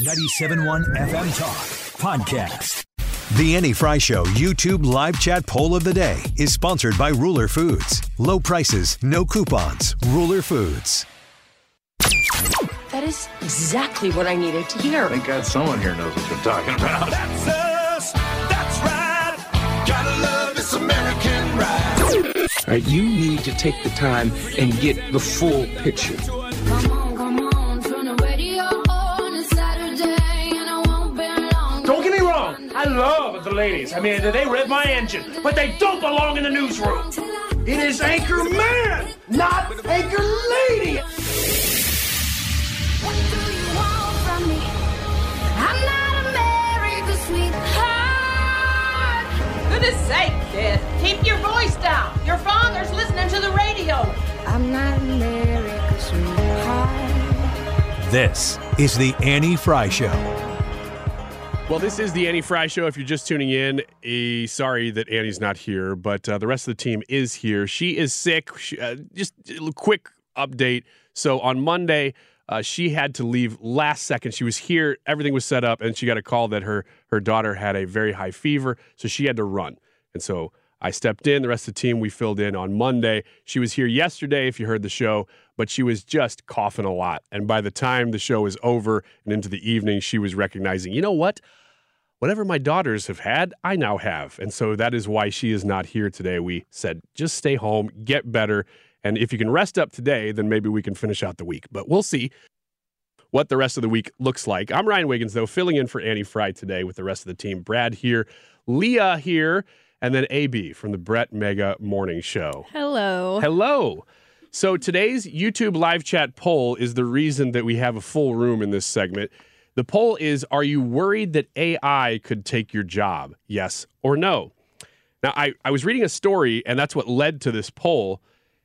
97.1 FM Talk Podcast. The Annie Frey Show YouTube live chat poll of the day is sponsored by Ruler Foods. Low prices, no coupons. Ruler Foods. That is exactly what I needed to hear. Thank God someone here knows what they're talking about. That's us. That's right. Gotta love this American ride. All right, you need to take the time and get the full picture. Love the ladies. I mean, they rev my engine, but they don't belong in the newsroom. It is Anchor Man, not Anchor Lady. What do you want from me? I'm not America's sweetheart. Goodness sake, kid. Keep your voice down. Your father's listening to the radio. I'm not America's sweetheart. This is the Annie Frey Show. Well, this is the Annie Frey Show. If you're just tuning in, eh, sorry that Annie's not here, but uh, the rest of the team is here. She is sick. She, uh, just a quick update. So on Monday, uh, she had to leave last second. She was here, everything was set up, and she got a call that her her daughter had a very high fever, so she had to run. And so I stepped in. The rest of the team we filled in on Monday. She was here yesterday, if you heard the show, but she was just coughing a lot. And by the time the show was over and into the evening, she was recognizing, you know what? whatever my daughters have had, I now have. And so that is why she is not here today. We said, just stay home, get better. And if you can rest up today, then maybe we can finish out the week. But we'll see what the rest of the week looks like. I'm Ryan Wiggins, though, filling in for Annie Frey today with the rest of the team. Brad here, Leah here, and then AB from the Brett Mega Morning Show. Hello. Hello. So today's YouTube live chat poll is the reason that we have a full room in this segment. The poll is Are you worried that AI could take your job? Yes or no? Now, I, I was reading a story, and that's what led to this poll.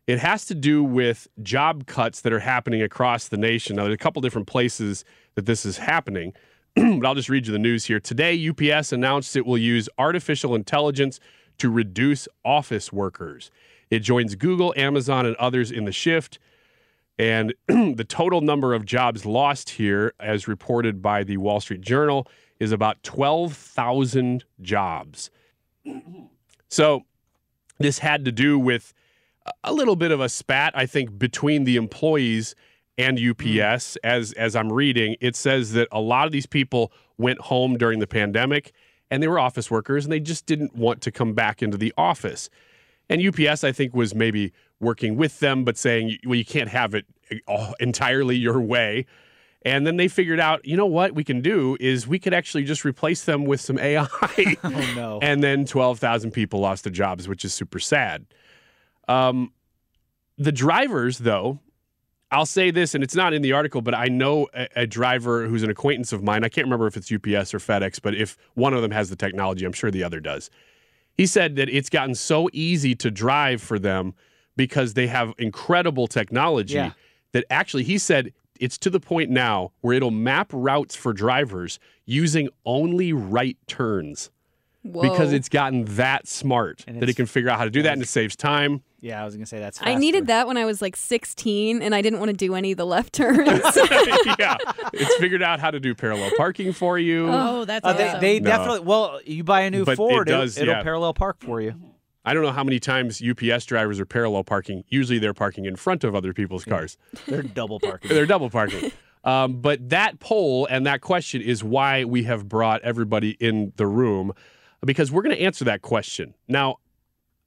It has to do with job cuts that are happening across the nation. Now, there's a couple different places that this is happening, but I'll just read you the news here. Today, UPS announced it will use artificial intelligence to reduce office workers. It joins Google, Amazon, and others in the shift. And the total number of jobs lost here, as reported by the Wall Street Journal, is about 12,000 jobs. So this had to do with a little bit of a spat, I think, between the employees and UPS. As as I'm reading, it says that a lot of these people went home during the pandemic and they were office workers and they just didn't want to come back into the office. And UPS, I think, was maybe working with them, but saying, well, you can't have it all entirely your way. And then they figured out, you know what we can do is we could actually just replace them with some AI. Oh no. and then 12,000 people lost their jobs, which is super sad. Um, the drivers, though, I'll say this, and it's not in the article, but I know a, a driver who's an acquaintance of mine. I can't remember if it's UPS or FedEx, but if one of them has the technology, I'm sure the other does. He said that it's gotten so easy to drive for them because they have incredible technology Yeah. that actually, he said, it's to the point now where it'll map routes for drivers using only right turns because it's gotten that smart And that it can figure out how to do that and it saves time. Yeah, I was gonna say that's. I needed that when I was like 16 and I didn't want to do any of the left turns. yeah, it's figured out how to do parallel parking for you. oh, that's Uh, they awesome. they No. definitely. Well, you buy a new But it Ford, does, will yeah. parallel park for you. I don't know how many times UPS drivers are parallel parking. Usually they're parking in front of other people's cars. They're double parking. They're double parking. Um, but that poll and that question is why we have brought everybody in the room because we're going to answer that question. Now,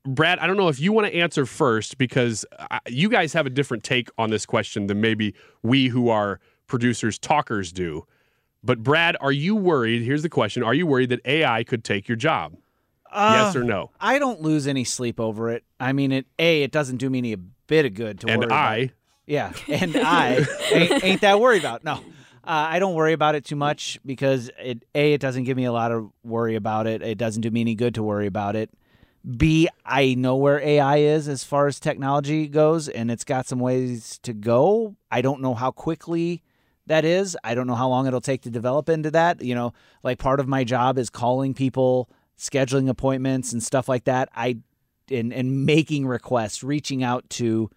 Brad, I don't know if you want to answer first because I, you guys have a different take on this question than maybe we who are producers, talkers do. But Brad, are you worried? Here's the question Are you worried that AI could take your job? yes Uh, or no? I don't lose any sleep over it. I mean, it a it doesn't do me any bit of good to And worry. about. I, Yeah, and I ain't, ain't that worried about. No, uh, I don't worry about it too much because it a it doesn't give me a lot of worry about it. It doesn't do me any good to worry about it. B I know where AI is as far as technology goes, and it's got some ways to go. I don't know how quickly that is. I don't know how long it'll take to develop into that. You know, like part of my job is calling people, scheduling appointments, and stuff like that. I and and making requests, reaching out to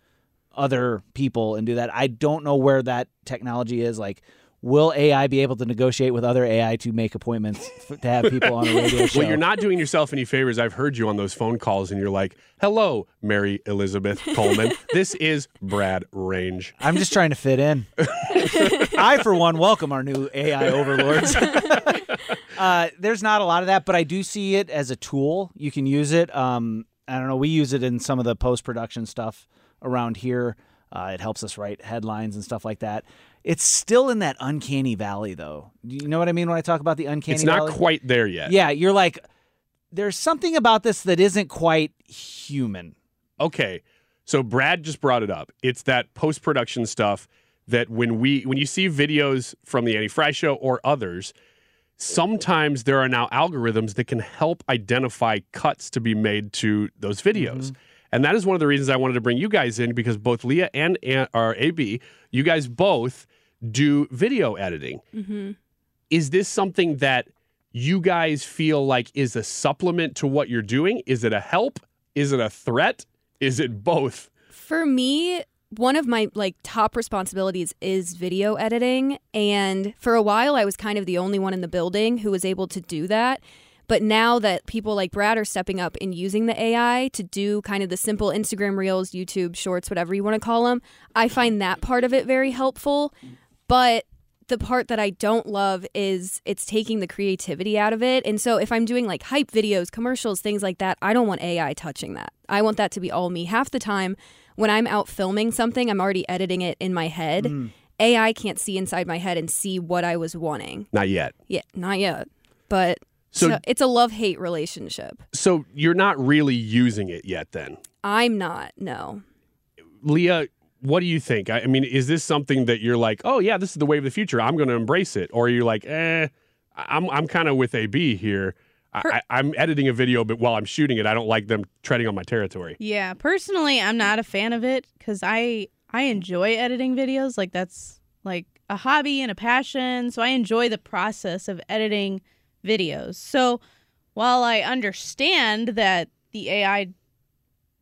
other people and do that. I don't know where that technology is. Like will AI be able to negotiate with other AI to make appointments f- to have people on a radio show? Well, you're not doing yourself any favors. I've heard you on those phone calls, and you're like, "Hello, Mary Elizabeth Coleman. this is Brad Range." I'm just trying to fit in. I, for one, welcome our new AI overlords. uh, there's not a lot of that, but I do see it as a tool. You can use it. Um, I don't know. We use it in some of the post production stuff around here. Uh, it helps us write headlines and stuff like that. It's still in that uncanny valley, though. Do you know what I mean when I talk about the uncanny valley It's not valley? quite there yet. Yeah, you're like, there's something about this that isn't quite human. Okay. So Brad just brought it up. It's that post production stuff that when we when you see videos from the Annie Frey show or others, sometimes there are now algorithms that can help identify cuts to be made to those videos. Mm-hmm. And that is one of the reasons I wanted to bring you guys in because both Leah and, or AB, you guys both do video editing. Mm-hmm. Is this something that you guys feel like is a supplement to what you're doing? Is it a help? Is it a threat? Is it both? For me, one of my like top responsibilities is video editing and for a while I was kind of the only one in the building who was able to do that. But now that people like Brad are stepping up and using the AI to do kind of the simple Instagram reels, YouTube shorts, whatever you want to call them, I find that part of it very helpful. But the part that I don't love is it's taking the creativity out of it. And so if I'm doing like hype videos, commercials, things like that, I don't want AI touching that. I want that to be all me. Half the time when I'm out filming something, I'm already editing it in my head. Mm. AI can't see inside my head and see what I was wanting. Not yet. Yeah, not yet. But So- so it's a love hate relationship. So you're not really using it yet then. I'm not, no. Leah, what do you think? I, I mean, is this something that you're like, oh yeah, this is the way of the future. I'm going to embrace it, or you're you like, eh, I'm I'm kind of with AB here. I, I, I'm editing a video, but while I'm shooting it, I don't like them treading on my territory. Yeah, personally, I'm not a fan of it because I I enjoy editing videos. Like that's like a hobby and a passion. So I enjoy the process of editing videos. So while I understand that the AI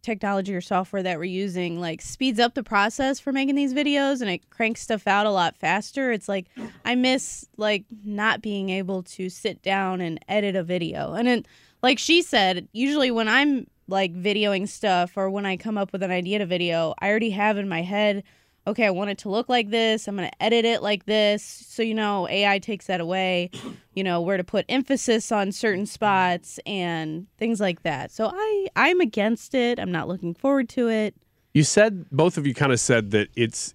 technology or software that we're using like speeds up the process for making these videos and it cranks stuff out a lot faster it's like i miss like not being able to sit down and edit a video and it, like she said usually when i'm like videoing stuff or when i come up with an idea to video i already have in my head okay i want it to look like this i'm going to edit it like this so you know ai takes that away you know where to put emphasis on certain spots and things like that so i i'm against it i'm not looking forward to it You said both of you kind of said that it's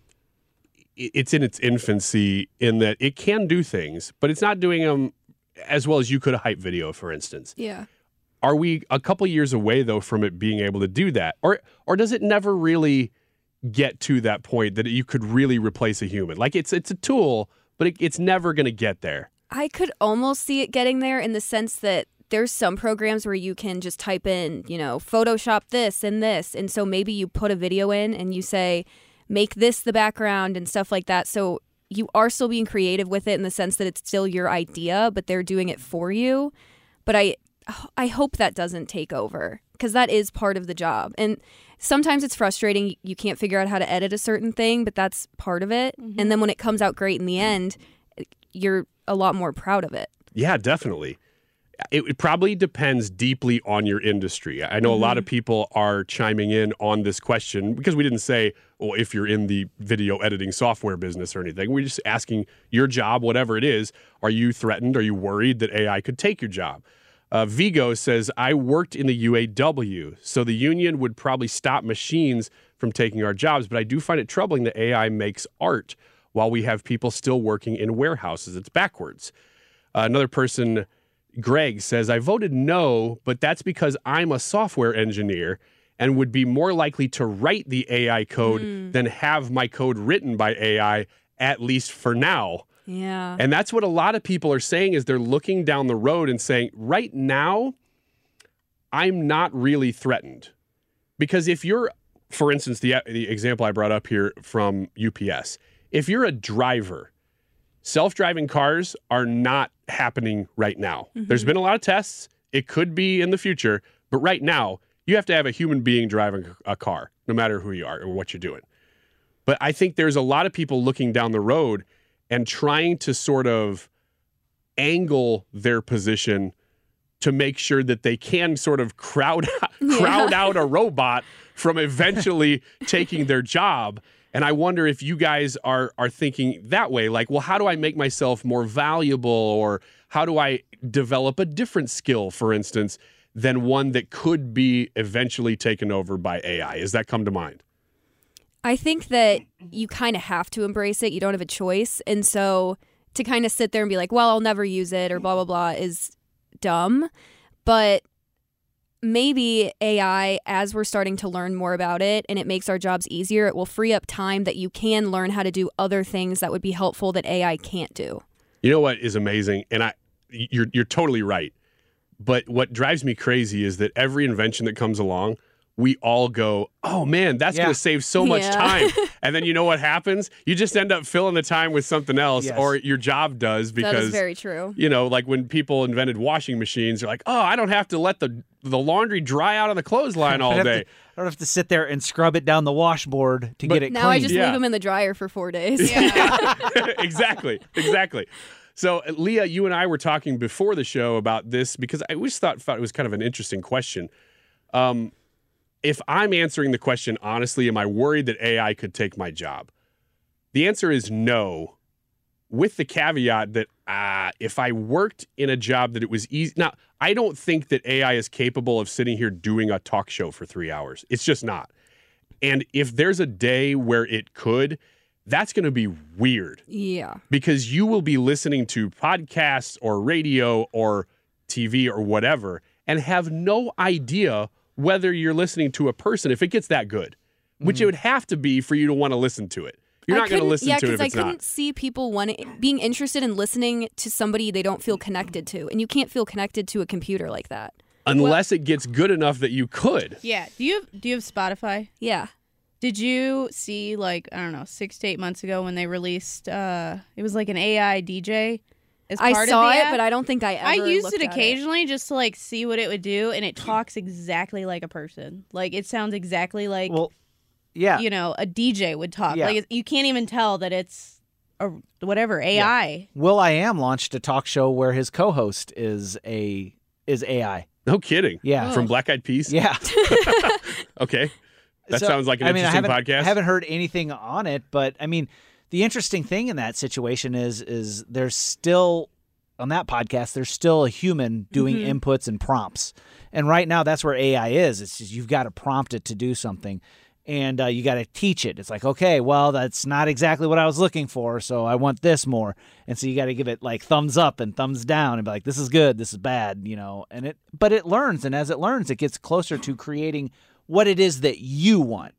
it's in its infancy in that it can do things, but it's not doing them as well as you could a hype video, for instance. Yeah. Are we a couple years away though from it being able to do that, or or does it never really get to that point that you could really replace a human? Like it's it's a tool, but it, it's never going to get there. I could almost see it getting there in the sense that there's some programs where you can just type in, you know, Photoshop this and this. And so maybe you put a video in and you say, make this the background and stuff like that. So you are still being creative with it in the sense that it's still your idea, but they're doing it for you. But I I hope that doesn't take over because that is part of the job. And sometimes it's frustrating. You can't figure out how to edit a certain thing, but that's part of it. Mm-hmm. And then when it comes out great in the end, you're a lot more proud of it. Yeah, definitely. It, it probably depends deeply on your industry. I know a lot of mm-hmm. people are chiming in on this question because we didn't say, well, if you're in the video editing software business or anything. We're just asking your job, whatever it is, are you threatened? Are you worried that AI could take your job? Uh, Vigo says, I worked in the UAW, so the union would probably stop machines from taking our jobs, but I do find it troubling that AI makes art while we have people still working in warehouses. It's backwards. Uh, another person, Greg, says, I voted no, but that's because I'm a software engineer and would be more likely to write the AI code than have my code written by AI, at least for now. Yeah. And that's what a lot of people are saying is they're looking down the road and saying, right now, I'm not really threatened. Because if you're, for instance, the, the example I brought up here from UPS, if you're a driver, self driving cars are not happening right now. Mm-hmm. There's been a lot of tests. It could be in the future, but right now, you have to have a human being driving a car, no matter who you are or what you're doing. But I think there's a lot of people looking down the road and trying to sort of angle their position to make sure that they can sort of crowd crowd out a robot from eventually taking their job. And I wonder if you guys are are thinking that way like, well, how do I make myself more valuable or how do I develop a different skill for instance than one that could be eventually taken over by AI? Has that come to mind? I think that you kind of have to embrace it. You don't have a choice. And so to kind of sit there and be like, well, I'll never use it or blah, blah, blah is dumb. But maybe AI, as we're starting to learn more about it and it makes our jobs easier, it will free up time that you can learn how to do other things that would be helpful that AI can't do. You know what is amazing, and I, you're you're totally right. But what drives me crazy is that every invention that comes along, we all go, "Oh man, that's Yeah. going to save so much Yeah. time." and then you know what happens? You just end up filling the time with something else, Yes. or your job does because that is very true. you know, like when people invented washing machines, they're like, "Oh, I don't have to let the the laundry dry out on the clothesline all day." to- I don't have to sit there and scrub it down the washboard to But- get it Now I just Yeah. leave them in the dryer for four days. exactly, exactly. So, uh, Leah, you and I were talking before the show about this because I always thought thought it was kind of an interesting question. Um, if I'm answering the question honestly, am I worried that AI could take my job? The answer is no, with the caveat that uh, if I worked in a job that it was easy. Now, I don't think that AI is capable of sitting here doing a talk show for three hours. It's just not. And if there's a day where it could, that's going to be weird yeah. because you will be listening to podcasts or radio or TV or whatever and have no idea whether you're listening to a person if it gets that good, which it would have to be for you to want to listen to it. You're not going to listen yeah, to it if I it's couldn't not. see people wanting being interested in listening to somebody they don't feel connected to, and you can't feel connected to a computer like that. Unless it gets good enough that you could. Yeah. Do you have, do you have Spotify? Yeah, Did you see like I don't know six to eight months ago when they released uh it was like an AI DJ? As I part of saw the it, app? but I don't think I ever. I used looked it at occasionally just to like see what it would do, and it talks exactly like a person. Like it sounds exactly like well, yeah. you know a DJ would talk. Yeah. Like you can't even tell that it's a whatever AI. will.i.am launched a talk show where his co-host is a is AI. No kidding. Yeah. Oh. From Black Eyed Peas? Yeah. Okay. That So, sounds like an I mean, interesting haven't- podcast. I haven't heard anything on it, but I mean, the interesting thing in that situation is is there's still on that podcast there's still a human doing Mm-hmm. inputs and prompts, and right now that's where AI is. It's just you've got to prompt it to do something. And uh, you got to teach it. It's like, okay, well, that's not exactly what I was looking for, so I want this more. And so you got to give it like thumbs up and thumbs down, and be like, this is good, this is bad, you know. And it, but it learns, and as it learns, it gets closer to creating what it is that you want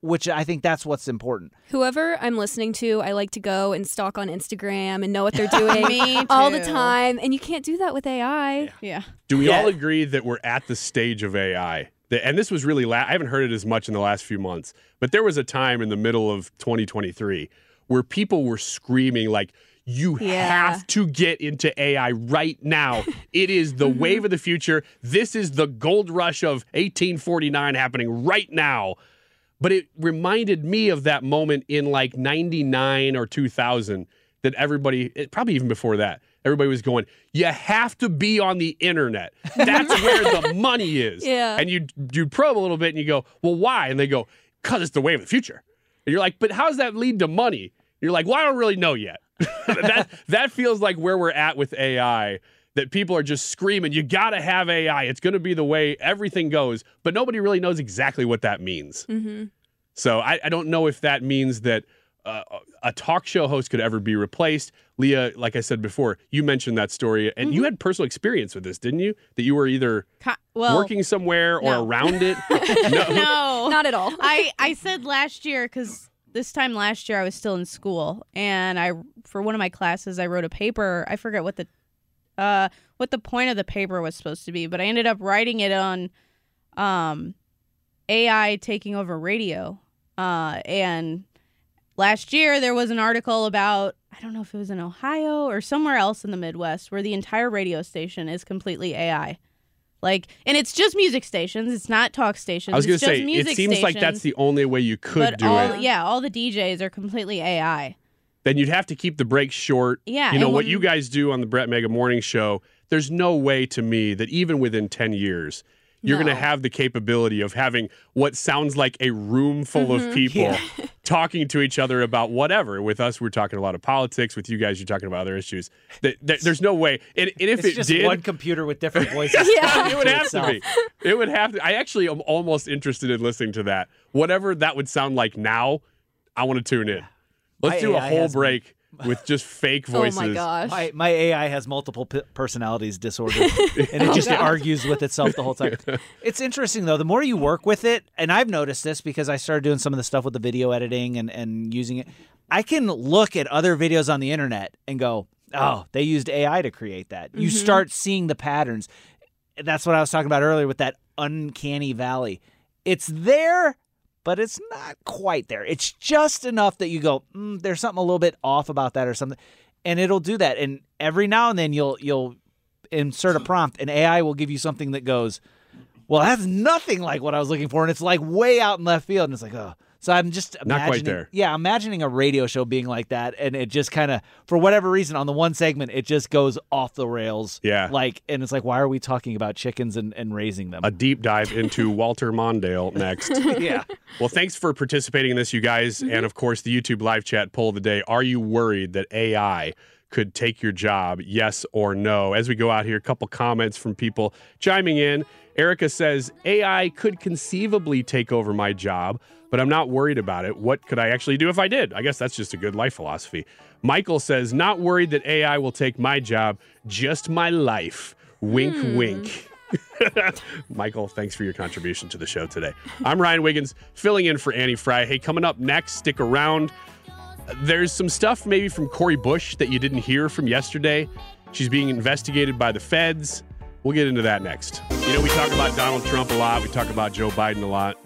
which I think that's what's important. Whoever I'm listening to, I like to go and stalk on Instagram and know what they're doing Me all the time, and you can't do that with AI. Yeah. Do we Yeah. all agree that we're at the stage of AI? That, and this was really, la- I haven't heard it as much in the last few months, but there was a time in the middle of 2023 where people were screaming, like, you Yeah. have to get into AI right now. It is the mm-hmm. wave of the future. This is the gold rush of 1849 happening right now. But it reminded me of that moment in like 99 or 2000 that everybody, it- probably even before that, everybody was going, you have to be on the internet. That's where the money is. Yeah. And you you probe a little bit and you go, well, why? And they go, because it's the wave of the future. And you're like, but how does that lead to money? You're like, well, I don't really know yet. that that feels like where we're at with AI. That people are just screaming, you got to have AI. It's going to be the way everything goes, but nobody really knows exactly what that means. Mm-hmm. So I, I don't know if that means that uh, a talk show host could ever be replaced. Leah, like I said before, you mentioned that story, and you had personal experience with this, didn't you? That you were either Ki- well, working somewhere or no. around it. no. no, Not at all. I I said last year because this time last year I was still in school and I for one of my classes I wrote a paper. I forget what the uh what the point of the paper was supposed to be, but I ended up writing it on um AI taking over radio. Uh and last year there was an article about I don't know if it was in Ohio or somewhere else in the Midwest where the entire radio station is completely AI. Like, and it's just music stations. It's not talk stations. I was going to say, it seems like that's the only way you could do all, it. Yeah, all the DJs are completely AI. Then you'd have to keep the breaks short. Yeah, You know what you guys do on the Brett Mega Morning Show. There's no way to me that even within 10 years, you're going to have the capability of having what sounds like a room full Mm-hmm. of people Yeah. talking to each other about whatever. With us, we're talking a lot of politics. With you guys, you're talking about other issues. That, that- there's no way. And, and if it's it just did, one computer with different voices. Yeah. it would have to be. It would have to. I actually am almost interested in listening to that. Whatever that would sound like now, I want to tune in. Let's My do a AI whole has- break with just fake oh voices. Oh voices. my gosh. My, my AI has multiple p- personalities disorder, and it just oh, argues with itself the whole time. It's interesting though. The more you work with it, and I've noticed this because I started doing some of the stuff with the video editing and and using it. I can look at other videos on the internet and go, "Oh, they used AI to create that." You mm-hmm. start seeing the patterns. That's what I was talking about earlier with that uncanny valley. It's there, but it's not quite there. It's just enough that you go, mm, "There's something a little bit off about that," or something and it'll do that. And every now and then you'll you'll insert a prompt, and AI will give you something that goes, "Well, that's nothing like what I was looking for," and it's like way out in left field, and it's like, oh. So I'm just Not quite imagining, there. yeah, imagining a radio show being like that, and it just kind of, for whatever reason, on the one segment, it just goes off the rails. Yeah. like, and it's like, why are we talking about chickens and, and raising them? A deep dive into Walter Mondale next. yeah, Well, thanks for participating in this, you guys. And of course, the YouTube live chat poll of the day. Are you worried that AI could take your job? Yes or no? As we go out here, a couple comments from people chiming in. Erica says, AI could conceivably take over my job, but I'm not worried about it. What could I actually do if I did? I guess that's just a good life philosophy. Michael says, not worried that AI will take my job, just my life. Wink, hmm. wink. Michael, thanks for your contribution to the show today. I'm Ryan Wiggins, filling in for Annie Frey. Hey, coming up next, stick around. There's some stuff maybe from Cori Bush that you didn't hear from yesterday. She's being investigated by the feds. We'll get into that next. You know, we talk about Donald Trump a lot, we talk about Joe Biden a lot.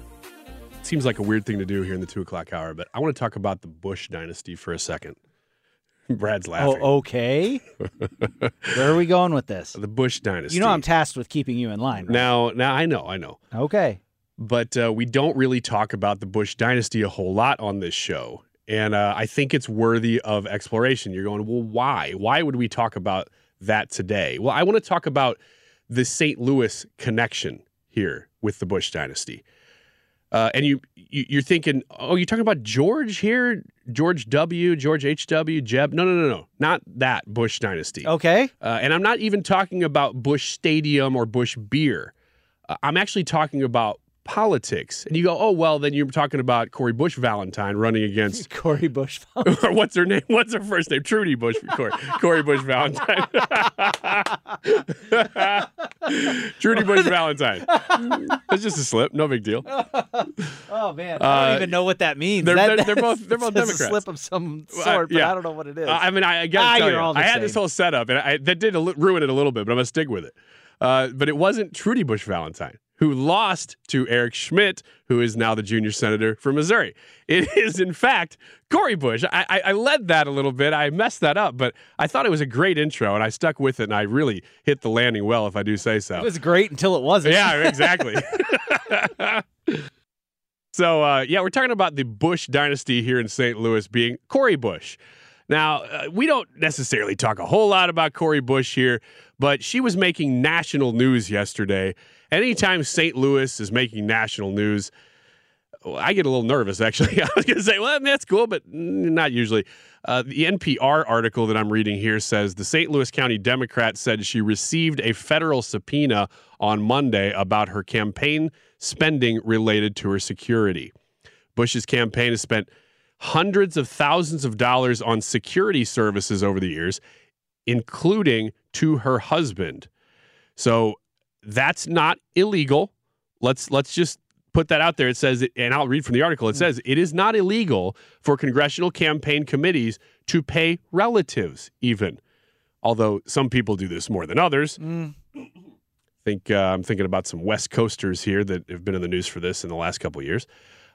Seems like a weird thing to do here in the two o'clock hour, but I want to talk about the Bush dynasty for a second. Brad's laughing. oh, okay. Where are we going with this? The Bush dynasty. You know, I'm tasked with keeping you in line. Right? now. Now I know, I know. Okay. but uh, we don't really talk about the Bush dynasty a whole lot on this show. And uh, I think it's worthy of exploration. You're going, well, why? Why would we talk about that today? Well, I want to talk about the St. Louis connection here with the Bush dynasty. Uh, and you, you, you're thinking, oh, you're talking about George here, George W, George H W, Jeb? No, no, no, no, not that Bush dynasty. Okay. Uh, and I'm not even talking about Busch Stadium or Busch beer. Uh, I'm actually talking about politics. And you go, oh, well, then you're talking about Cori Bush Valentine running against, Cori Bush. or what's her name? What's her first name? Trudy Busch, Cori, Cori Bush Valentine. Trudy Busch Valentine. It's just a slip. No big deal. Oh man, I Uh, don't even know what that means. they're- That- they're- they're both- they're both that's a Democrats. slip of some Well, sort, but yeah. I don't know what it is. Uh, I mean, I, I got Ah, to tell you're all the I had this whole setup, and I, that did li- ruin it a little bit, but I'm gonna stick with it. Uh, but it wasn't Trudy Bush Valentine who lost to Eric Schmitt, who is now the junior senator from Missouri. It is, in fact, Cori Bush. I, I, I led that a little bit. I messed that up, but I thought it was a great intro, and I stuck with it, and I really hit the landing well, if I do say so. it was great until it wasn't. Yeah, exactly. so, uh, yeah, we're talking about the Bush dynasty here in St. Louis being Cori Bush. Now, uh, we don't necessarily talk a whole lot about Cori Bush here, but she was making national news yesterday. Anytime St. Louis is making national news, I get a little nervous, actually. I was going to say, well, that's cool, but not usually. Uh, the NPR article that I'm reading here says the St. Louis County Democrat said she received a federal subpoena on Monday about her campaign spending related to her security. Bush's campaign has spent hundreds of thousands of dollars on security services over the years, including to her husband. So that's not illegal. Let's let's just put that out there. It says, and I'll read from the article. It says it is not illegal for congressional campaign committees to pay relatives, even. Although some people do this more than others. Think uh, I'm thinking about some West Coasters here that have been in the news for this in the last couple of years.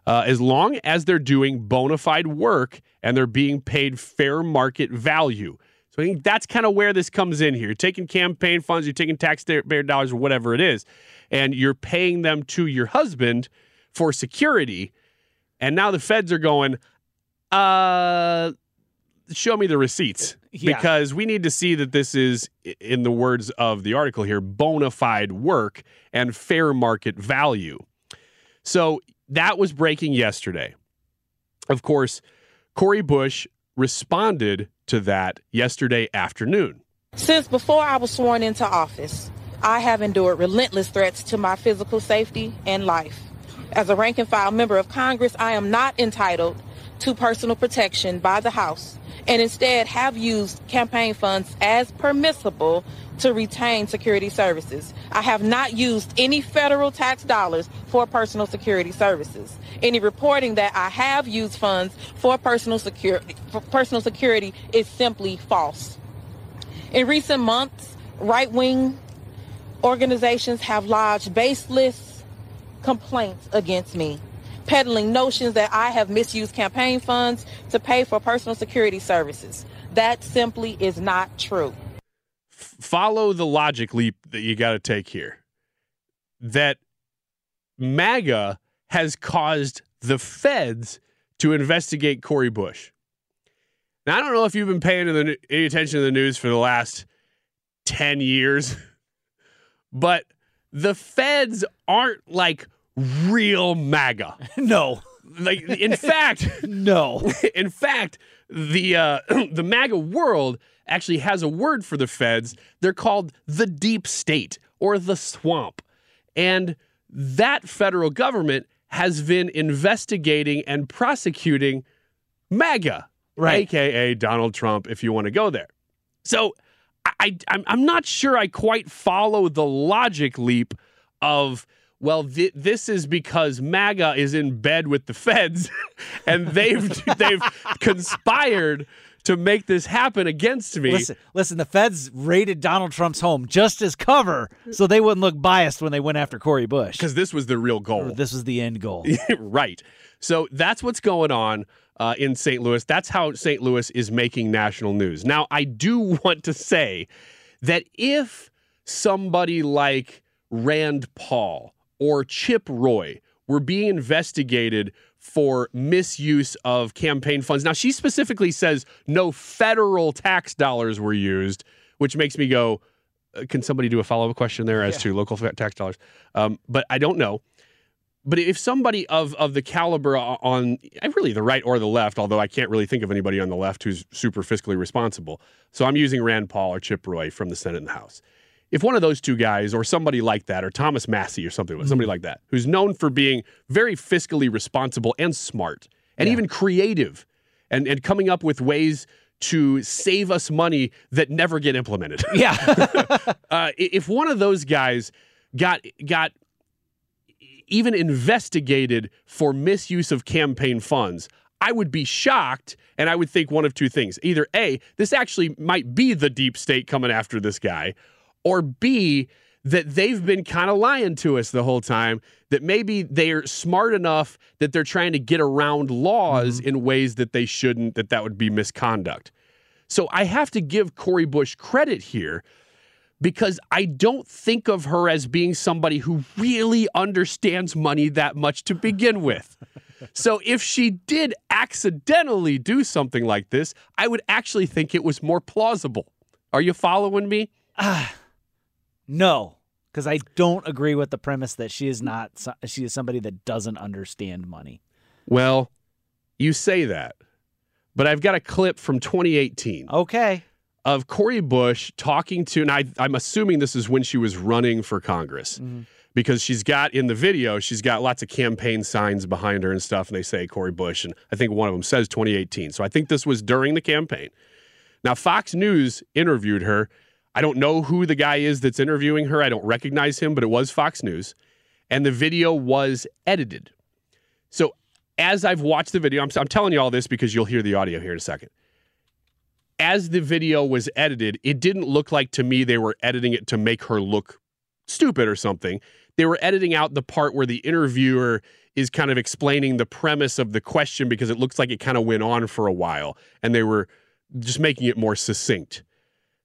Uh, as long as they're doing bona fide work and they're being paid fair market value. So I think that's kind of where this comes in here. You're taking campaign funds, you're taking taxpayer dollars, or whatever it is, and you're paying them to your husband for security. And now the feds are going, uh, show me the receipts Yeah. because we need to see that this is, in the words of the article here, bona fide work and fair market value. So that was breaking yesterday. Of course, Cori Bush responded to that yesterday afternoon. Since before I was sworn into office, I have endured relentless threats to my physical safety and life. As a rank and file member of Congress, I am not entitled to personal protection by the House and instead have used campaign funds as permissible to retain security services. I have not used any federal tax dollars for personal security services. Any reporting that I have used funds for personal security for personal security is simply false. In recent months, right-wing organizations have lodged baseless complaints against me, peddling notions that I have misused campaign funds to pay for personal security services. That simply is not true. Follow the logic leap that you got to take here. That MAGA has caused the feds to investigate Cori Bush. Now, I don't know if you've been paying the, any attention to the news for the last 10 years, but the feds aren't like real MAGA. No. Like, in fact, no. In fact, the uh, the MAGA world actually has a word for the feds. They're called the deep state or the swamp, and that federal government has been investigating and prosecuting MAGA, Right. aka Donald Trump, if you want to go there. So I, I I'm, I'm not sure I quite follow the logic leap of well, thi- this is because MAGA is in bed with the feds, and they've they've conspired to make this happen against me. Listen, listen. The feds raided Donald Trump's home just as cover, so they wouldn't look biased when they went after Cori Bush. because this was the real goal. This was the end goal. right. So that's what's going on uh, in St. Louis. That's how St. Louis is making national news. Now, I do want to say that if somebody like Rand Paul or Chip Roy were being investigated for misuse of campaign funds, now she specifically says no federal tax dollars were used, which makes me go, uh, can somebody do a follow up question there as to local tax dollars? Um, but I don't know. But if somebody of of the caliber on uh, really the right or the left, although I can't really think of anybody on the left who's super fiscally responsible, so I'm using Rand Paul or Chip Roy from the Senate and the House. If one of those two guys, or somebody like that, or Thomas Massie or something, somebody like that, who's known for being very fiscally responsible and smart, and even creative, and and coming up with ways to save us money that never get implemented. Yeah. uh, if one of those guys got got even investigated for misuse of campaign funds, I would be shocked and I would think one of two things. Either A, this actually might be the deep state coming after this guy, or B, that they've been kind of lying to us the whole time, that maybe they're smart enough that they're trying to get around laws mm-hmm. in ways that they shouldn't, that that would be misconduct. So I have to give Cori Bush credit here because I don't think of her as being somebody who really understands money that much to begin with. so if she did accidentally do something like this, I would actually think it was more plausible. Are you following me? Ah, No, because I don't agree with the premise that she is not. She is somebody that doesn't understand money. Well, you say that, but I've got a clip from 2018. Okay. Of Cori Bush talking to, and I, I'm assuming this is when she was running for Congress. Mm-hmm. because she's got in the video, she's got lots of campaign signs behind her and stuff, and they say Cori Bush, and I think one of them says 2018. So I think this was during the campaign. Now, Fox News interviewed her. I don't know who the guy is that's interviewing her. I don't recognize him, but it was Fox News, and the video was edited. So as I've watched the video, I'm, I'm telling you all this because you'll hear the audio here in a second. As the video was edited, it didn't look like to me they were editing it to make her look stupid or something. They were editing out the part where the interviewer is kind of explaining the premise of the question because it looks like it kind of went on for a while and they were just making it more succinct.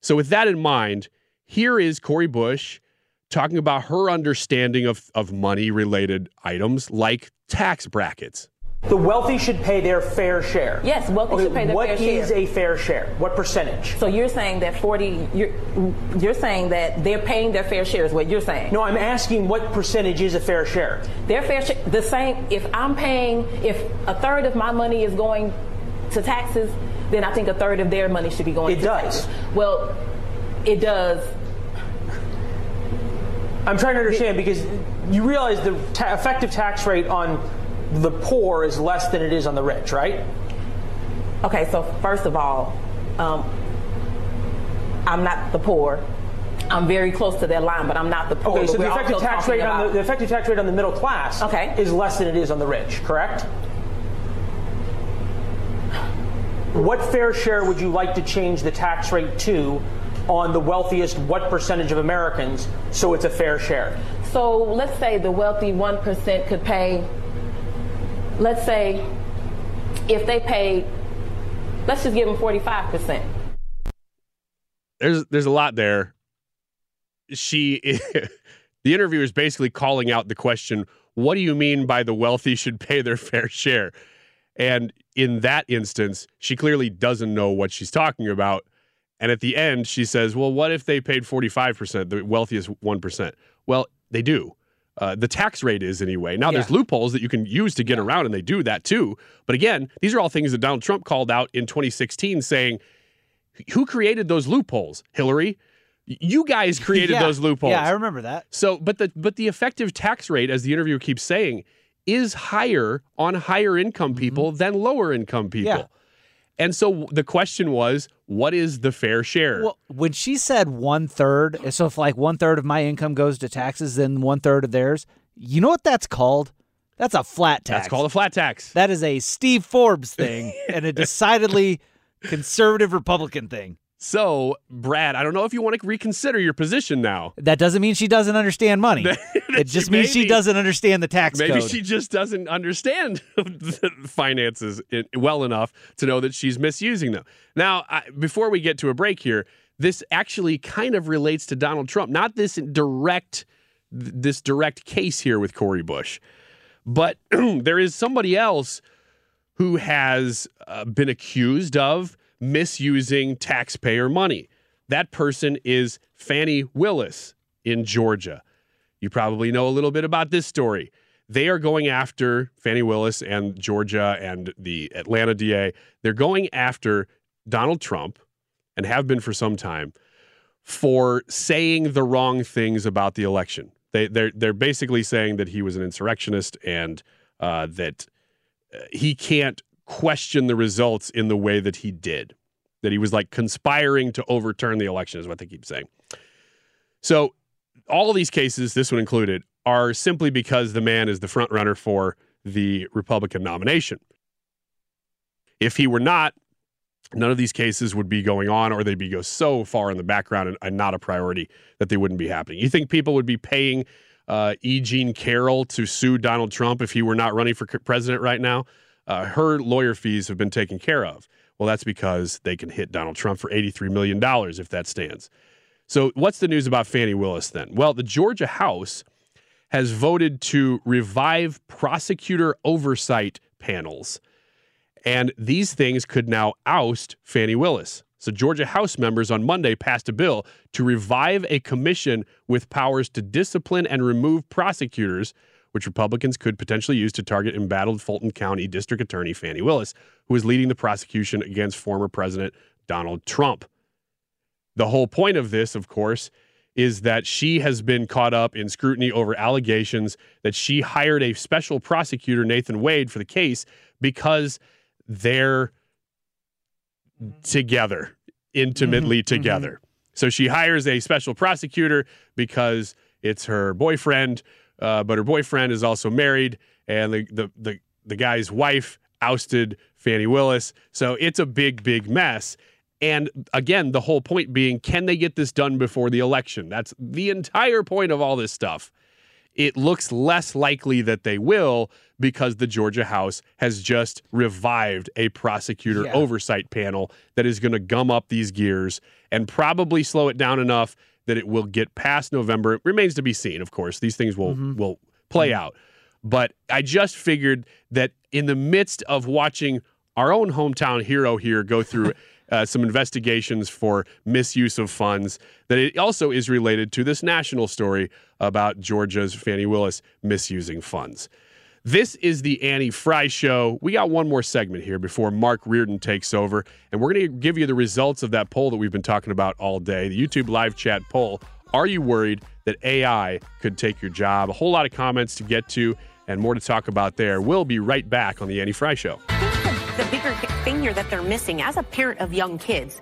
So, with that in mind, here is Cori Bush talking about her understanding of, of money related items like tax brackets. The wealthy should pay their fair share. Yes, wealthy Okay, should pay their fair share. is a fair share? What percentage? So you're saying that 40, you're, you're saying that they're paying their fair share is what you're saying? No, I'm asking what percentage is a fair share? Their fair share, the same, if I'm paying, if a third of my money is going to taxes, then I think a third of their money should be going It to does. taxes. Well, it does. I'm trying to understand because you realize the ta- effective tax rate on the poor is less than it is on the rich, right? Okay, so first of all, um, I'm not the poor. I'm very close to that line, but I'm not the poor. Okay, so the effective tax rate on the, the effective tax rate on the middle class Okay. is less than it is on the rich, correct? What fair share would you like to change the tax rate to on the wealthiest what percentage of Americans so it's a fair share? So let's say the wealthy 1% could pay, let's say if they paid, let's just give them 45%. there's there's a lot there. She the interviewer is basically calling out the question, what do you mean by the wealthy should pay their fair share? And in that instance, she clearly doesn't know what she's talking about. And at the end, she says, Well, what if they paid 45%, the wealthiest 1%? Well, they do. Uh, the tax rate is anyway. Now, there's loopholes that you can use to get around, and they do that too. But again, these are all things that Donald Trump called out in 2016, saying, Who created those loopholes? Hillary? You guys created Yeah. those loopholes. Yeah, I remember that. So, but the but the effective tax rate, as the interviewer keeps saying, is higher on higher income people than lower income people. Mm-hmm. Yeah. And so the question was, what is the fair share? Well, when she said one third, so if like one third of my income goes to taxes, then one third of theirs, you know what that's called? That's a flat tax. That's called a flat tax. That is a Steve Forbes thing and a decidedly conservative Republican thing. So, Brad, I don't know if you want to reconsider your position now. That doesn't mean she doesn't understand money. it just means she doesn't understand the tax Maybe code. she just doesn't understand the finances well enough to know that she's misusing them. Now, I, before we get to a break here, this actually kind of relates to Donald Trump. Not this direct, this direct case here with Cori Bush, but there is somebody else who has uh, been accused of misusing taxpayer money. That person is Fani Willis in Georgia. You probably know a little bit about this story. They are going after Fani Willis and Georgia and the Atlanta DA. They're going after Donald Trump and have been for some time for saying the wrong things about the election. They, they're, they're basically saying that he was an insurrectionist and uh, that uh, he can't question the results in the way that he did. That he was like conspiring to overturn the election, is what they keep saying. So, all of these cases, this one included, are simply because the man is the front runner for the Republican nomination. If he were not, none of these cases would be going on, or they'd be go so far in the background and, and not a priority that they wouldn't be happening. You think people would be paying uh, E. Jean Carroll to sue Donald Trump if he were not running for president right now? Uh, her lawyer fees have been taken care of. Well, that's because they can hit Donald Trump for $83 million if that stands. So, what's the news about Fani Willis then? Well, the Georgia House has voted to revive prosecutor oversight panels. And these things could now oust Fani Willis. So, Georgia House members on Monday passed a bill to revive a commission with powers to discipline and remove prosecutors, which Republicans could potentially use to target embattled Fulton County District Attorney Fani Willis, who is leading the prosecution against former President Donald Trump. The whole point of this, of course, is that she has been caught up in scrutiny over allegations that she hired a special prosecutor, Nathan Wade, for the case because they're together, intimately mm-hmm, mm-hmm. together. So she hires a special prosecutor because it's her boyfriend, uh, but her boyfriend is also married, and the, the the the guy's wife ousted Fani Willis. So it's a big, big mess. And again, the whole point being, can they get this done before the election? That's the entire point of all this stuff. It looks less likely that they will because the Georgia House has just revived a prosecutor Yeah. oversight panel that is going to gum up these gears and probably slow it down enough that it will get past November. It remains to be seen, of course. These things will will play out. But I just figured that in the midst of watching our own hometown hero here go through uh, some investigations for misuse of funds, that it also is related to this national story about Georgia's Fani Willis misusing funds. This is the Annie Frey Show. We got one more segment here before Mark Reardon takes over, and we're going to give you the results of that poll that we've been talking about all day the YouTube live chat poll. Are you worried that AI could take your job? A whole lot of comments to get to and more to talk about there. We'll be right back on the Annie Frey Show. the bigger thing here that they're missing as a parent of young kids.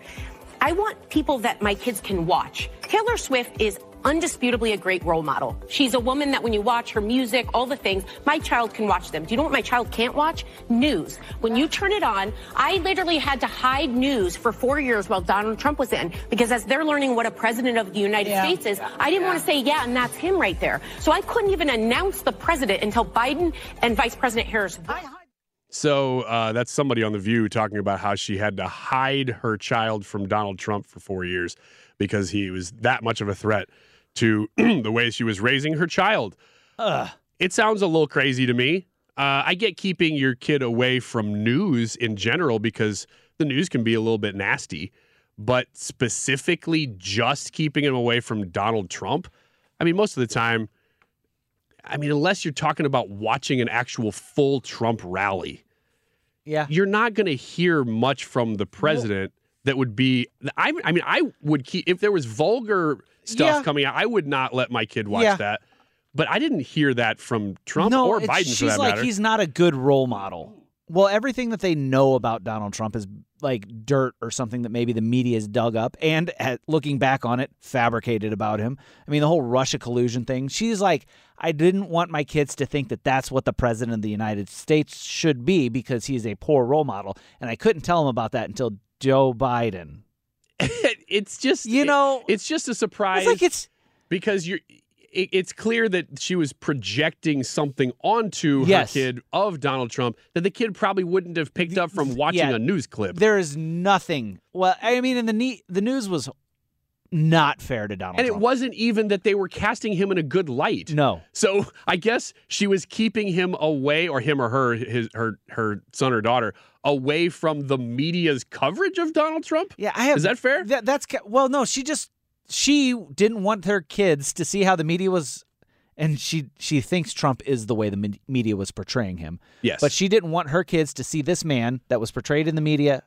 I want people that my kids can watch. Taylor Swift is undisputably a great role model. She's a woman that when you watch her music, all the things, my child can watch them. Do you know what my child can't watch? News. When you turn it on, I literally had to hide news for four years while Donald Trump was in because as they're learning what a president of the United Yeah. States is, I didn't want to say, yeah, and that's him right there. So I couldn't even announce the president until Biden and Vice President Harris So uh, that's somebody on The View talking about how she had to hide her child from Donald Trump for four years because he was that much of a threat to the way she was raising her child. It sounds a little crazy to me. Uh, I get keeping your kid away from news in general because the news can be a little bit nasty, but specifically just keeping him away from Donald Trump. I mean, most of the time, I mean, unless you're talking about watching an actual full Trump rally, yeah, you're not going to hear much from the president that would be. I, I mean, I would keep if there was vulgar stuff Yeah. coming out. I would not let my kid watch Yeah. that. But I didn't hear that from Trump no, or Biden she's like matter. he's not a good role model. Well, everything that they know about Donald Trump is like dirt or something that maybe the media has dug up and at, looking back on it, fabricated about him. I mean, the whole Russia collusion thing. She's like, I didn't want my kids to think that that's what the president of the United States should be because he's a poor role model, and I couldn't tell him about that until Joe Biden. it's just you know, it's just a surprise. like it's because you're. It, it's clear that she was projecting something onto Yes. her kid of Donald Trump that the kid probably wouldn't have picked up from watching yeah. a news clip. There is nothing. Well, I mean, in the the news was not fair to Donald And it wasn't even that they were casting him in a good light. No. So I guess she was keeping him away, or him or her, his her her son or daughter, away from the media's coverage of Donald Trump. Yeah, I have. Is that fair? That, that's well, no. She just she didn't want her kids to see how the media was, and she she thinks Trump is the way the media was portraying him. Yes. but she didn't want her kids to see this man that was portrayed in the media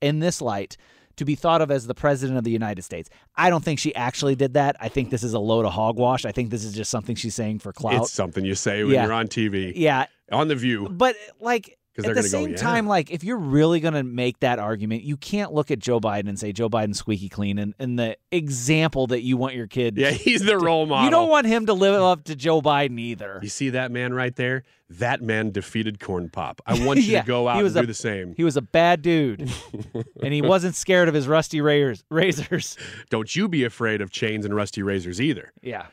in this light to be thought of as the president of the United States. I don't think she actually did that. I think this is a load of hogwash. I think this is just something she's saying for clout. It's something you say when Yeah. you're on TV. Yeah. On the View. But like 'Cause at the gonna go, same "Yeah." time, like if you're really gonna make that argument, you can't look at Joe Biden and say Joe Biden's squeaky clean and, and the example that you want your kid. Yeah, he's the role model. You don't want him to live up to Joe Biden either. You see that man right there? That man defeated Corn Pop. I want you Yeah, to go out and was do the same. He was a bad dude, and he wasn't scared of his rusty razors. Don't you be afraid of chains and rusty razors either. Yeah.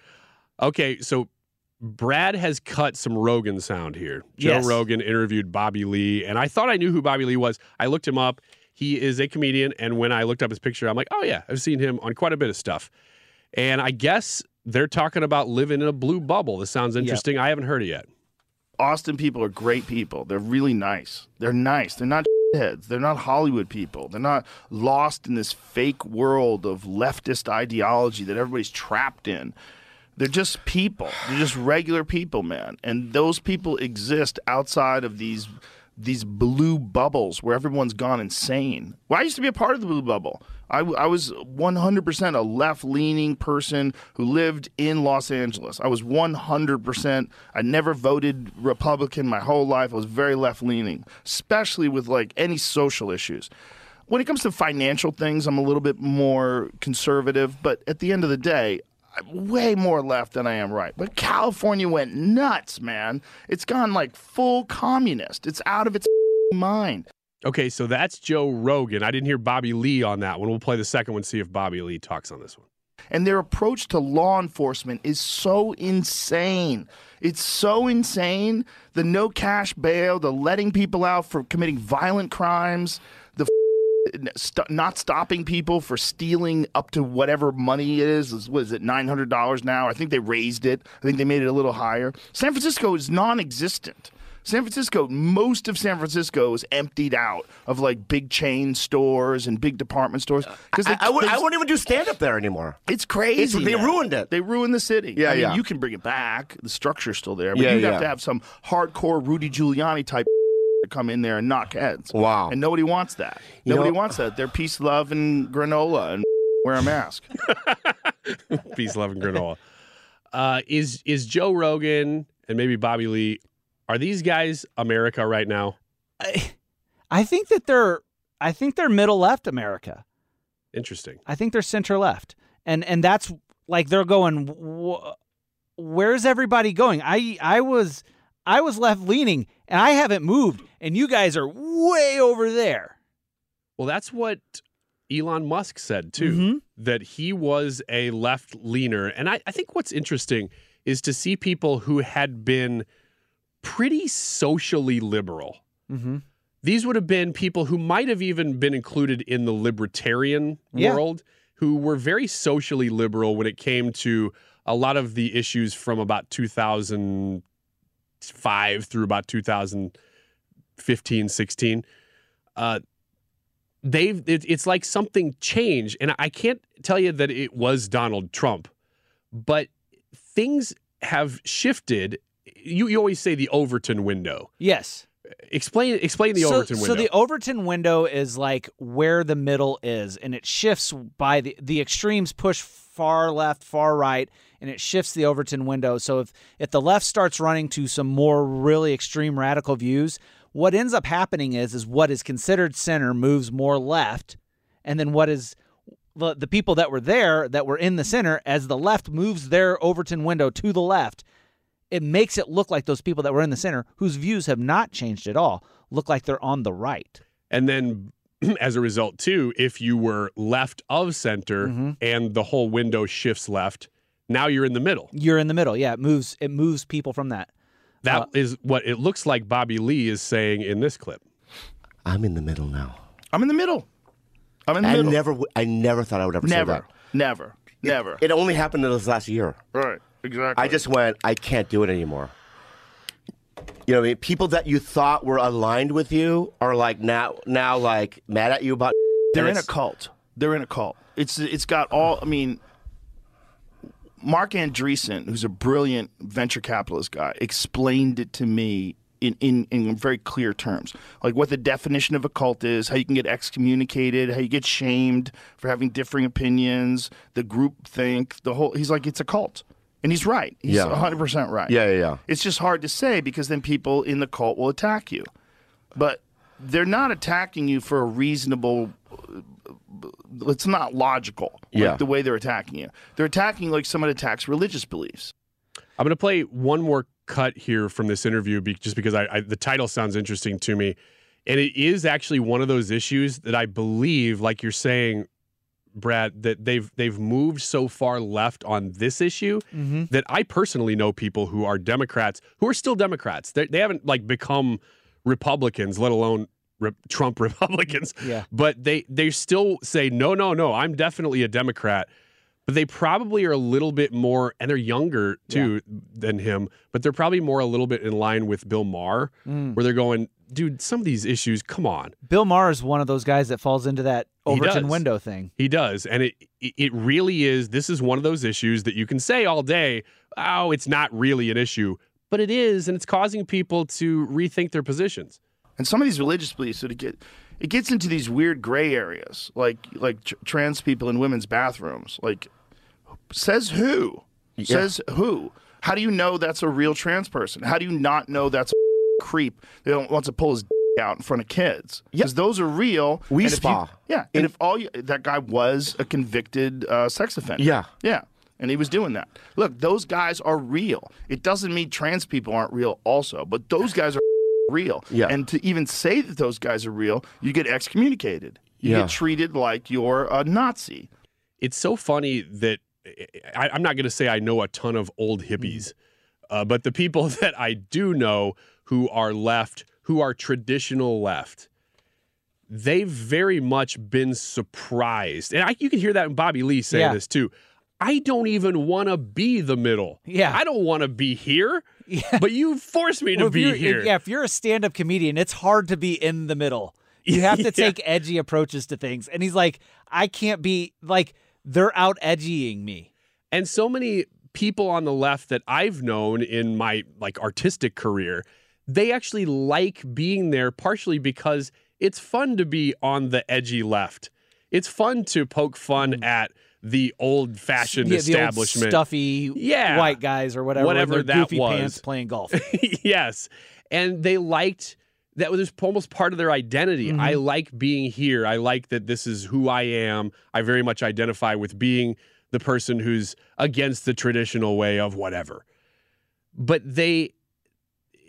Okay, so Brad has cut some Rogan sound here. Joe Yes. Rogan interviewed Bobby Lee, and I thought I knew who Bobby Lee was. I looked him up. He is a comedian, and when I looked up his picture, I'm like, oh yeah, I've seen him on quite a bit of stuff. And I guess they're talking about living in a blue bubble. This sounds interesting. I haven't heard it yet. Austin people are great people. They're really nice. They're nice. They're not heads. They're not Hollywood people. They're not lost in this fake world of leftist ideology that everybody's trapped in. They're just people. They're just regular people, man. And those people exist outside of these these blue bubbles where everyone's gone insane. Well, I used to be a part of the blue bubble. I was 100% a left leaning person who lived in Los Angeles. I was 100%. I never voted Republican my whole life. I was very left leaning, especially with like any social issues. When it comes to financial things, I'm a little bit more conservative, but at the end of the day, way more left than I am right. But California went nuts, man. It's gone like full communist. It's out of its mind. Okay, so that's Joe Rogan. I didn't hear Bobby Lee on that one. We'll play the second one, see if Bobby Lee talks on this one. And their approach to law enforcement is so insane. It's so insane. The no cash bail, the letting people out for committing violent crimes, st- not stopping people for stealing up to whatever money it is. is- What is it, $900 now? I think they raised it. I think they made it a little higher. San Francisco is non existent. San Francisco, most of San Francisco is emptied out of like big chain stores and big department stores. Because I, I, would, I won't even do stand up there anymore. It's crazy. It's- they now. ruined it. They ruined the city. Yeah, I mean, yeah. You can bring it back. The structure's still there, but Yeah, you'd yeah. have to have some hardcore Rudy Giuliani type to come in there and knock heads. Wow. And nobody wants that. You nobody know- wants that. They're peace, love, and granola and wear a mask. Peace, love, and granola. Uh, is is Joe Rogan and maybe Bobby Lee? Are these guys America right now? I think that they're I think they're middle left America. Interesting. I think they're center left, and and that's like they're going. "Wh- Where's everybody going? I I was I was left leaning, and I haven't moved, and you guys are way over there. Well, that's what Elon Musk said too. Mhm. That he was a left leaner, and I, I think what's interesting is to see people who had been pretty socially liberal. Mm-hmm. These would have been people who might have even been included in the libertarian Yeah. world, who were very socially liberal when it came to a lot of the issues from about 2005 through about 2015, 16. Uh, they've it, it's like something changed, and I can't tell you that it was Donald Trump, but things have shifted. You you always say the Overton window. Yes. Explain explain the so, Overton window. So the Overton window is like where the middle is, and it shifts by the the extremes push far left, far right, and it shifts the Overton window. So if if the left starts running to some more really extreme radical views, what ends up happening is is what is considered center moves more left, and then what is the, the people that were there that were in the center as the left moves their Overton window to the left it makes it look like those people that were in the center, whose views have not changed at all, look like they're on the right. And then as a result, too, if you were left of center Mm-hmm. and the whole window shifts left, now you're in the middle. You're in the middle. Yeah, it moves. It moves people from that. That uh, is what it looks like Bobby Lee is saying in this clip. I'm in the middle now. I'm in the middle. I'm in the I middle. never, w- I never thought I would ever say that. Never. Never. It only happened in this last year. Right. Exactly. I just went, I can't do it anymore. You know, what I mean, people that you thought were aligned with you are like now, now like mad at you about. They're in a cult. They're in a cult. It's it's got all. I mean, Marc Andreessen, who's a brilliant venture capitalist guy, explained it to me in, in, in very clear terms. Like what the definition of a cult is, how you can get excommunicated, how you get shamed for having differing opinions, the group think, the whole. He's like, it's a cult. And he's right. He's Yeah. 100% right. Yeah, yeah, yeah. It's just hard to say because then people in the cult will attack you. But they're not attacking you for a reasonable it's not logical like Yeah. the way they're attacking you. They're attacking like someone attacks religious beliefs. I'm going to play one more cut here from this interview be, just because I, I, the title sounds interesting to me. And it is actually one of those issues that I believe, like you're saying, Brad, that they've they've moved so far left on this issue Mm-hmm. that I personally know people who are Democrats who are still Democrats. They, they haven't like become Republicans, let alone re- Trump Republicans. Yeah. But they they still say no, no, no. I'm definitely a Democrat. But they probably are a little bit more, and they're younger too than him. But they're probably more a little bit in line with Bill Maher, Mm. where they're going, dude. Some of these issues, come on. Bill Maher is one of those guys that falls into that Overton window thing. He does, and it it really is. This is one of those issues that you can say all day, oh, it's not really an issue, but it is, and it's causing people to rethink their positions. And some of these religious beliefs sort of get it gets into these weird gray areas, like like tr- trans people in women's bathrooms. Like, says who? Yeah. Says who? How do you know that's a real trans person? How do you not know that's a creep that don't- wants to pull his out in front of kids? Because those are real. We And if you- spa. yeah, and if all you, that guy was a convicted uh, sex offender. Yeah. yeah. And he was doing that. Look, those guys are real. It doesn't mean trans people aren't real, also, but those guys are real. Yeah. And to even say that those guys are real, you get excommunicated. You Yeah. get treated like you're a Nazi. It's so funny that I, I'm not going to say I know a ton of old hippies, uh, but the people that I do know who are left, who are traditional left, they've very much been surprised. And I, you can hear that in Bobby Lee saying Yeah. this too. I don't even want to be the middle. Yeah. I don't want to be here. Yeah. But you forced me to Well, if be here. Yeah, if you're a stand-up comedian, it's hard to be in the middle. You have to Yeah. take edgy approaches to things. And he's like, I can't be like they're out edgying me. And so many people on the left that I've known in my like artistic career, they actually like being there partially because it's fun to be on the edgy left. It's fun to poke fun mm-hmm. at the old fashioned. Yeah, the old establishment. stuffy yeah. white guys or whatever, Whatever that goofy was. pants playing golf. yes. And they liked that was almost part of their identity. Mhm. I like being here. I like that this is who I am. I very much identify with being the person who's against the traditional way of whatever. But they,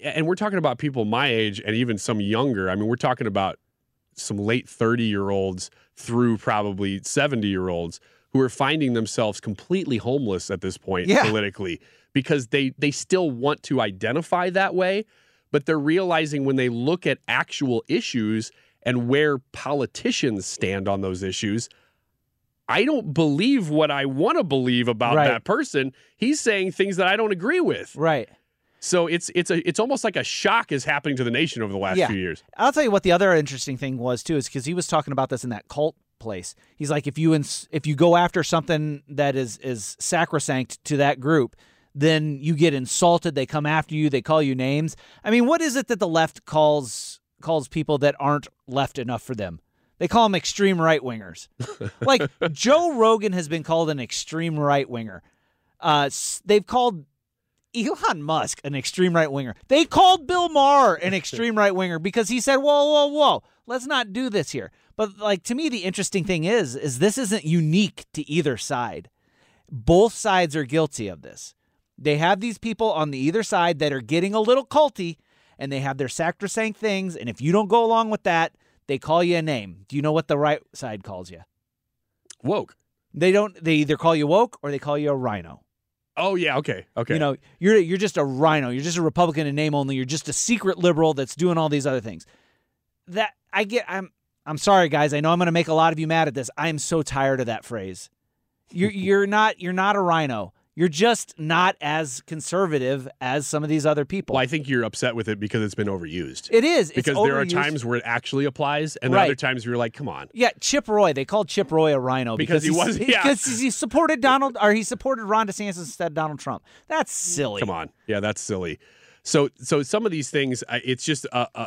and we're talking about people my age and even some younger. I mean, we're talking about some late 30 year olds through probably 70 year olds who are finding themselves completely homeless at this point Yeah. politically because they they still want to identify that way but they're realizing when they look at actual issues and where politicians stand on those issues I don't believe what I want to believe about Right. that person he's saying things that I don't agree with right so it's it's a it's almost like a shock is happening to the nation over the last Yeah. few years I'll tell you what the other interesting thing was too is because he was talking about this in that cult place. He's like, if you ins- if you go after something that is is sacrosanct to that group, then you get insulted. They come after you. They call you names. I mean, what is it that the left calls calls people that aren't left enough for them? They call them extreme right wingers. like Joe Rogan has been called an extreme right winger. Uh, they've called Elon Musk an extreme right winger. They called Bill Maher an extreme right winger because he said, "Whoa, whoa, whoa, let's not do this here." But like to me, the interesting thing is, is this isn't unique to either side. Both sides are guilty of this. They have these people on the either side that are getting a little culty, and they have their sacrosanct things. And if you don't go along with that, they call you a name. Do you know what the right side calls you? woke They don't. They either call you woke or they call you a RINO. oh yeah okay okay You know, you're you're just a RINO. You're just a Republican in name only. You're just a secret liberal that's doing all these other things. That I get. I'm I'm sorry, guys. I know I'm going to make a lot of you mad at this. I am so tired of that phrase. You're you're not you're not a RINO. You're just not as conservative as some of these other people. Well, I think you're upset with it because it's been overused. It is. It's because there are times where it actually applies, and Right. other times where you're like, "Come on." Yeah, Chip Roy. They called Chip Roy a RINO Because he he's- was- yeah. because he supported Donald or he supported Ron DeSantis instead of Donald Trump. That's silly. Come on, yeah, that's silly. So, so some of these things, it's just, uh, uh,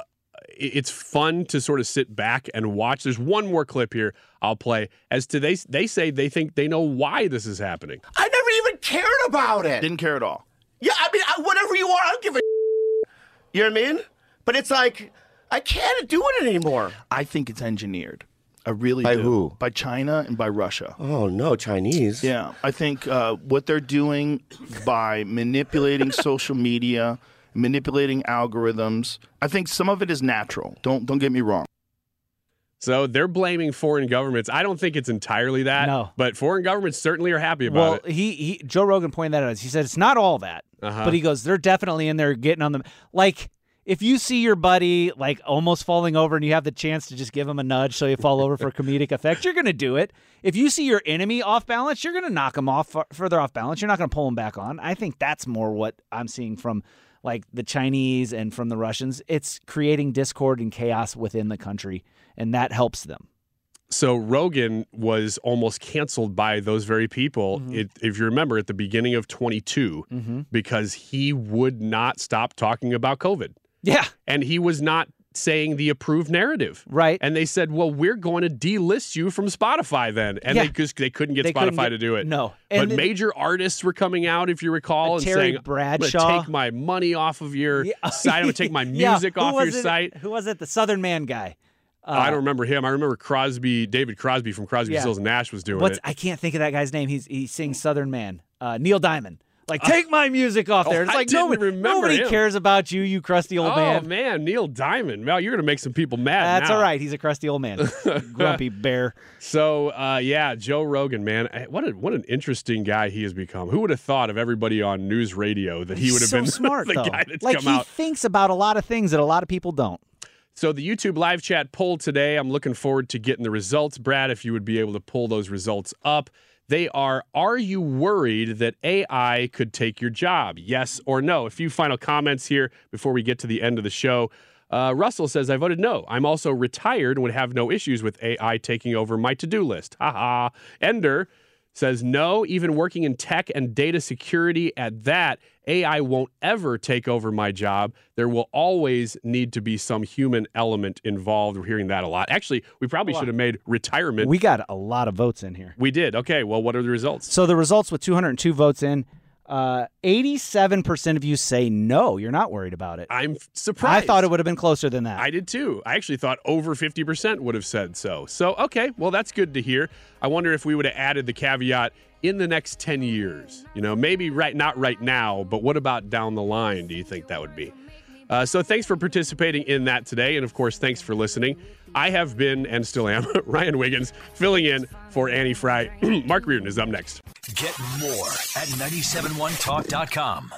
it's fun to sort of sit back and watch. There's one more clip here I'll play. As to they, they say they think they know why this is happening. I never even cared about it. Didn't care at all. Yeah, I mean, I, whatever you are, I don't give a. You know what I mean? But it's like I can't do it anymore. I think it's engineered. I really By do. who? By China and by Russia. Oh no, Chinese. Yeah, I think uh, what they're doing by manipulating social media, manipulating algorithms. I think some of it is natural. Don't don't get me wrong. So they're blaming foreign governments. I don't think it's entirely that. No. But foreign governments certainly are happy about Well, it. Well, he, he Joe Rogan pointed that out. He said it's not all that, Uh-huh. but he goes, they're definitely in there getting on them. Like if you see your buddy like almost falling over and you have the chance to just give him a nudge so you fall over for comedic effect, you're gonna do it. If you see your enemy off balance, you're gonna knock him off further off balance. You're not gonna pull him back on. I think that's more what I'm seeing from like the Chinese and from the Russians. It's creating discord and chaos within the country, and that helps them. So Rogan was almost canceled by those very people. Mm-hmm. It, if you remember, at the beginning of 22, Mhm. because he would not stop talking about COVID. Yeah. And he was not saying the approved narrative. Right. And they said, well, we're going to delist you from Spotify then. And Yeah. they just they couldn't get They Spotify couldn't get- to do it. no. But And then- major artists were coming out, if you recall, and Terry saying, Bradshaw. take my money off of your site. I'm going to take my music who off your it? site. Who was it? The Southern Man guy. Uh, I don't remember him. I remember Crosby, David Crosby from Crosby, Yeah. Stills and Nash was doing What's it. I can't think of that guy's name. He's he sings Southern Man. Uh, Neil Diamond. Like take my music off there. Oh, It's like nobody, nobody him. cares about you, you crusty old oh man. Oh man, Neil Diamond. Well, you're gonna make some people mad. That's now. all right. He's a crusty old man. Grumpy bear. So uh, yeah, Joe Rogan, man, Eh, what a, what an interesting guy he has become. Who would have thought of everybody on news radio that he would have so been smart the though. guy that's like come he thinks about a lot of things that a lot of people don't. So the YouTube live chat poll today, I'm looking forward to getting the results. Brad, if you would be able to pull those results up. They are Are you worried that AI could take your job? Yes or no? A few final comments here before we get to the end of the show. Uh, Russell says, I voted no. I'm also retired and would have no issues with AI taking over my to do list. Haha. Ender says, no, even working in tech and data security at that, AI won't ever take over my job. There will always need to be some human element involved. We're hearing that a lot. Actually, we probably should have made retirement. We got a lot of votes in here. We did. Okay. Well, what are the results? So the results with 202 votes in, uh, 87% of you say no, you're not worried about it. I'm surprised. I thought it would have been closer than that. I did too. I actually thought over 50% would have said so. So, okay, well, that's good to hear. I wonder if we would have added the caveat in the next 10 years. You know, maybe right not right now, but what about down the line do you think that would be? Uh, so thanks for participating in that today. And of course, thanks for listening. I have been and still am Ryan Wiggins filling in for Annie Frey. Mark Reardon is up next. Get more at 971talk.com.